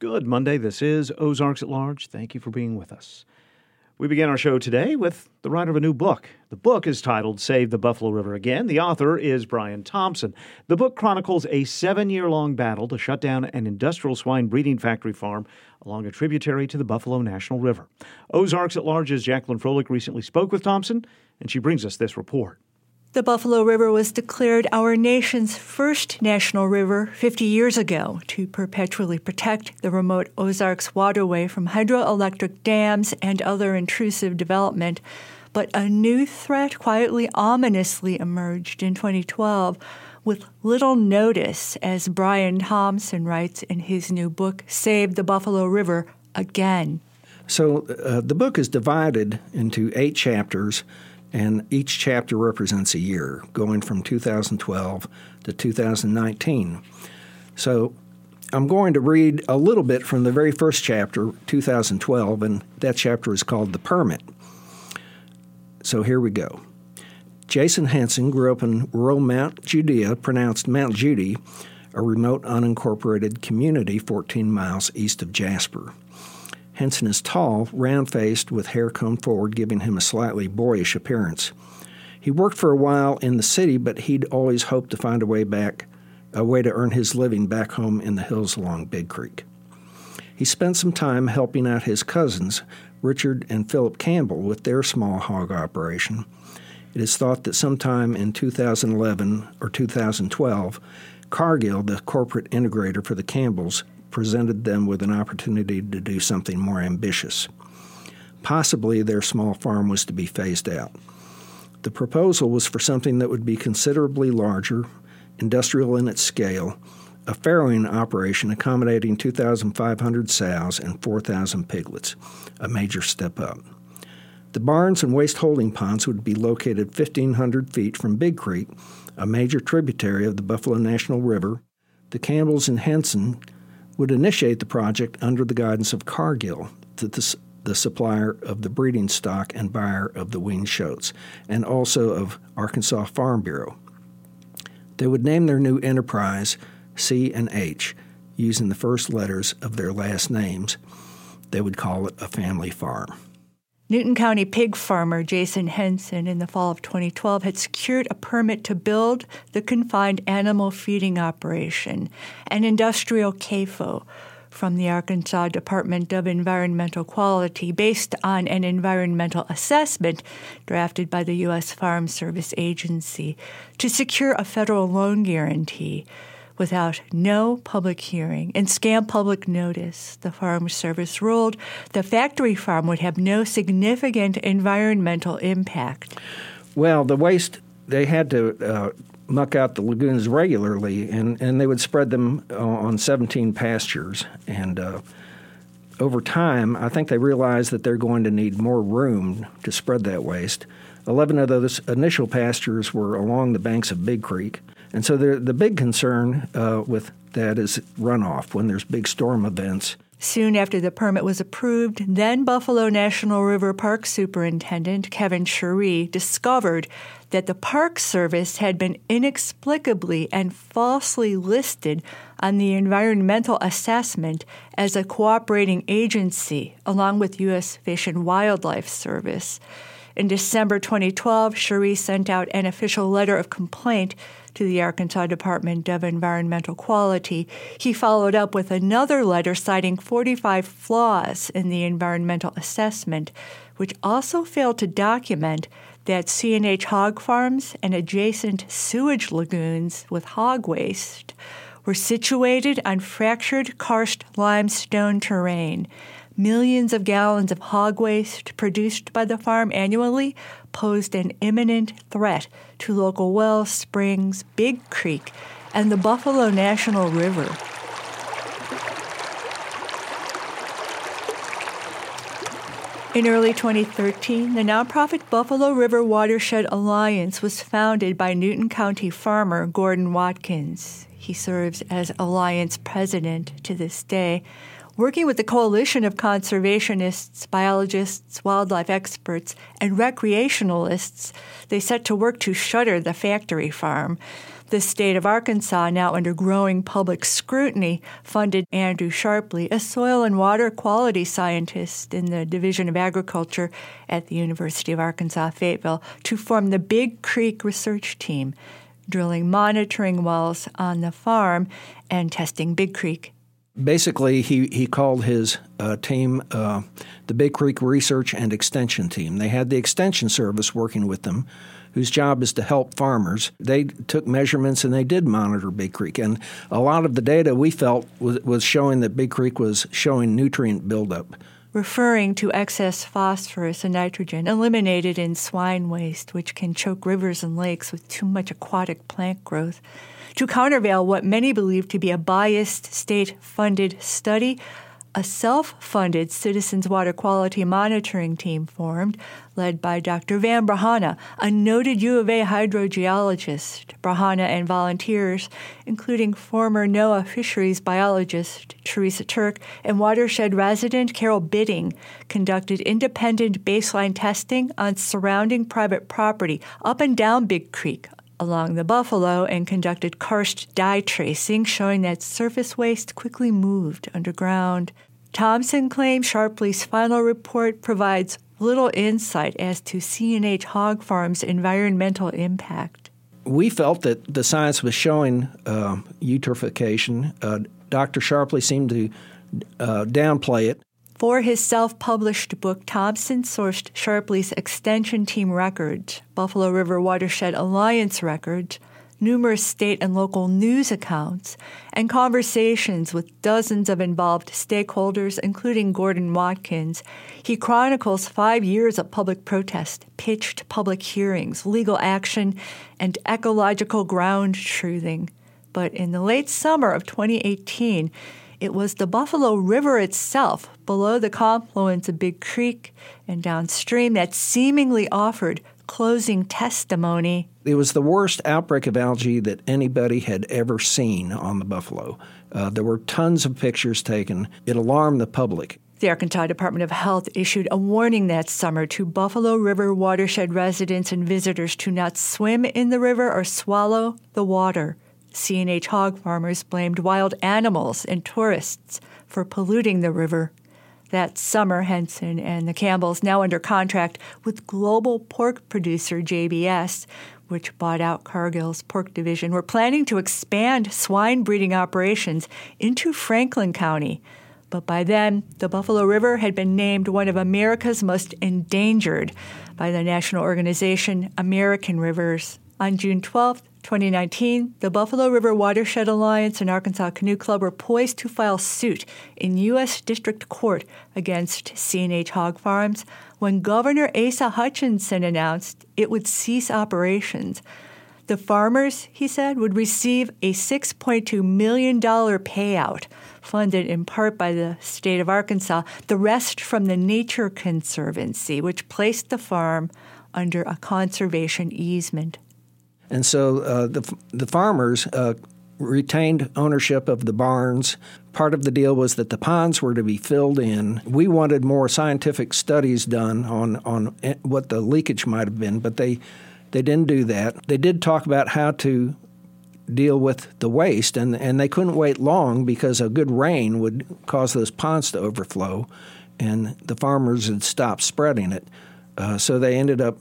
Good Monday. This is Ozarks at Large. Thank you for being with us. We begin our show today with the writer of a new book. The book is titled Save the Buffalo River Again. The author is Brian Thompson. The book chronicles a seven year long battle to shut down an industrial swine breeding factory farm along a tributary to the Buffalo National River. Ozarks at Large's Jacqueline Froelich recently spoke with Thompson, and she brings us this report. The Buffalo River was declared our nation's first national river 50 years ago to perpetually protect the remote Ozarks waterway from hydroelectric dams and other intrusive development. But a new threat quietly, ominously emerged in 2012 with little notice, as Brian Thompson writes in his new book, Save the Buffalo River Again. So uh, the book is divided into eight chapters and each chapter represents a year, going from 2012 to 2019. So I'm going to read a little bit from the very first chapter, 2012, and that chapter is called The Permit. So here we go. Jason Henson grew up in rural Mount Judea, pronounced Mount Judy, a remote unincorporated community 14 miles east of Jasper. Henson is tall, round faced, with hair combed forward, giving him a slightly boyish appearance. He worked for a while in the city, but he'd always hoped to find a way back, a way to earn his living back home in the hills along Big Creek. He spent some time helping out his cousins, Richard and Philip Campbell, with their small hog operation. It is thought that sometime in 2011 or 2012, Cargill, the corporate integrator for the Campbells, presented them with an opportunity to do something more ambitious. Possibly their small farm was to be phased out. The proposal was for something that would be considerably larger, industrial in its scale, a farrowing operation accommodating 2,500 sows and 4,000 piglets, a major step up. The barns and waste holding ponds would be located 1,500 feet from Big Creek, a major tributary of the Buffalo National River. The Campbells and Henson would initiate the project under the guidance of Cargill, the, the supplier of the breeding stock and buyer of the weaned shoats, and also of Arkansas Farm Bureau. They would name their new enterprise C and H, using the first letters of their last names. They would call it a family farm. Newton County pig farmer Jason Henson in the fall of 2012 had secured a permit to build the confined animal feeding operation, an industrial CAFO, from the Arkansas Department of Environmental Quality based on an environmental assessment drafted by the U.S. Farm Service Agency to secure a federal loan guarantee without no public hearing and scant public notice, the Farm Service ruled the factory farm would have no significant environmental impact. Well, the waste, they had to uh, muck out the lagoons regularly, and, and they would spread them on 17 pastures. And uh, over time, I think they realized that they're going to need more room to spread that waste. 11 of those initial pastures were along the banks of Big Creek. And so the, the big concern uh, with that is runoff when there's big storm events. Soon after the permit was approved, then Buffalo National River Park Superintendent Kevin Cheri discovered that the Park Service had been inexplicably and falsely listed on the environmental assessment as a cooperating agency along with U.S. Fish and Wildlife Service. In December 2012, Cheri sent out an official letter of complaint to the Arkansas Department of Environmental Quality. He followed up with another letter citing 45 flaws in the environmental assessment, which also failed to document that C&H hog farms and adjacent sewage lagoons with hog waste were situated on fractured karst limestone terrain millions of gallons of hog waste produced by the farm annually posed an imminent threat to local wells, springs, Big Creek, and the Buffalo National River. In early 2013, the nonprofit Buffalo River Watershed Alliance was founded by Newton County farmer Gordon Watkins. He serves as Alliance president to this day working with a coalition of conservationists, biologists, wildlife experts, and recreationalists, they set to work to shutter the factory farm. The state of Arkansas, now under growing public scrutiny, funded Andrew Sharpley, a soil and water quality scientist in the Division of Agriculture at the University of Arkansas Fayetteville, to form the Big Creek Research Team, drilling monitoring wells on the farm and testing Big Creek. Basically, he, he called his uh, team uh, the Big Creek Research and Extension Team. They had the Extension Service working with them whose job is to help farmers. They took measurements and they did monitor Big Creek. And a lot of the data we felt was, was showing that Big Creek was showing nutrient buildup. Referring to excess phosphorus and nitrogen eliminated in swine waste, which can choke rivers and lakes with too much aquatic plant growth. To countervail what many believe to be a biased state funded study, a self funded Citizens Water Quality Monitoring Team formed, led by Dr. Van Brahana, a noted U of A hydrogeologist. Brahana and volunteers, including former NOAA fisheries biologist Teresa Turk and watershed resident Carol Bitting, conducted independent baseline testing on surrounding private property up and down Big Creek along the Buffalo and conducted karst dye tracing, showing that surface waste quickly moved underground. Thompson claims Sharpley's final report provides little insight as to C&H Hog Farm's environmental impact. We felt that the science was showing uh, eutrophication. Uh, Dr. Sharpley seemed to uh, downplay it. For his self published book, Thompson sourced Sharpley's extension team records, Buffalo River Watershed Alliance records, numerous state and local news accounts, and conversations with dozens of involved stakeholders, including Gordon Watkins. He chronicles five years of public protest, pitched public hearings, legal action, and ecological ground truthing. But in the late summer of 2018, it was the Buffalo River itself, below the confluence of Big Creek and downstream, that seemingly offered closing testimony. It was the worst outbreak of algae that anybody had ever seen on the Buffalo. Uh, there were tons of pictures taken. It alarmed the public. The Arkansas Department of Health issued a warning that summer to Buffalo River watershed residents and visitors to not swim in the river or swallow the water. C&H hog farmers blamed wild animals and tourists for polluting the river. That summer, Henson and the Campbells, now under contract with global pork producer JBS, which bought out Cargill's pork division, were planning to expand swine breeding operations into Franklin County. But by then, the Buffalo River had been named one of America's most endangered by the national organization American Rivers. On June 12, 2019, the Buffalo River Watershed Alliance and Arkansas Canoe Club were poised to file suit in U.S. District Court against C&H Hog Farms when Governor Asa Hutchinson announced it would cease operations. The farmers, he said, would receive a $6.2 million payout, funded in part by the state of Arkansas, the rest from the Nature Conservancy, which placed the farm under a conservation easement. And so uh, the, the farmers uh, retained ownership of the barns. Part of the deal was that the ponds were to be filled in. We wanted more scientific studies done on, on what the leakage might have been, but they, they didn't do that. They did talk about how to deal with the waste, and, and they couldn't wait long because a good rain would cause those ponds to overflow, and the farmers had stopped spreading it. Uh, so they ended up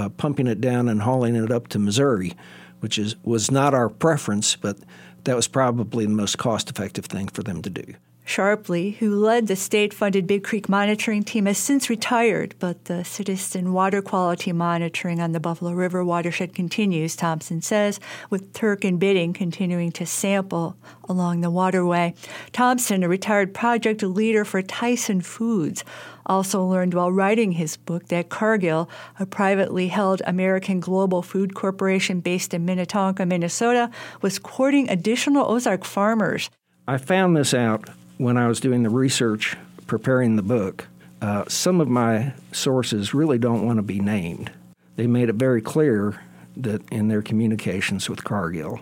uh, pumping it down and hauling it up to Missouri, which is was not our preference, but that was probably the most cost-effective thing for them to do. Sharpley, who led the state funded Big Creek monitoring team, has since retired, but the citizen water quality monitoring on the Buffalo River watershed continues, Thompson says, with Turk and Bitting continuing to sample along the waterway. Thompson, a retired project leader for Tyson Foods, also learned while writing his book that Cargill, a privately held American Global Food Corporation based in Minnetonka, Minnesota, was courting additional Ozark farmers. I found this out when I was doing the research preparing the book. Uh, some of my sources really don't want to be named. They made it very clear that in their communications with Cargill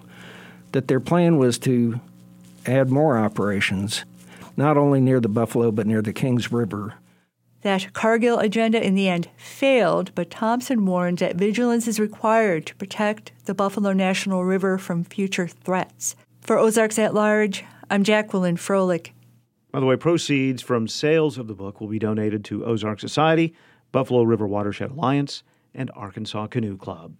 that their plan was to add more operations, not only near the Buffalo but near the Kings River That Cargill agenda in the end failed, but Thompson warns that vigilance is required to protect the Buffalo National River from future threats. For Ozarks at Large, I'm Jacqueline Froelich. By the way, proceeds from sales of the book will be donated to Ozark Society, Buffalo River Watershed Alliance, and Arkansas Canoe Club.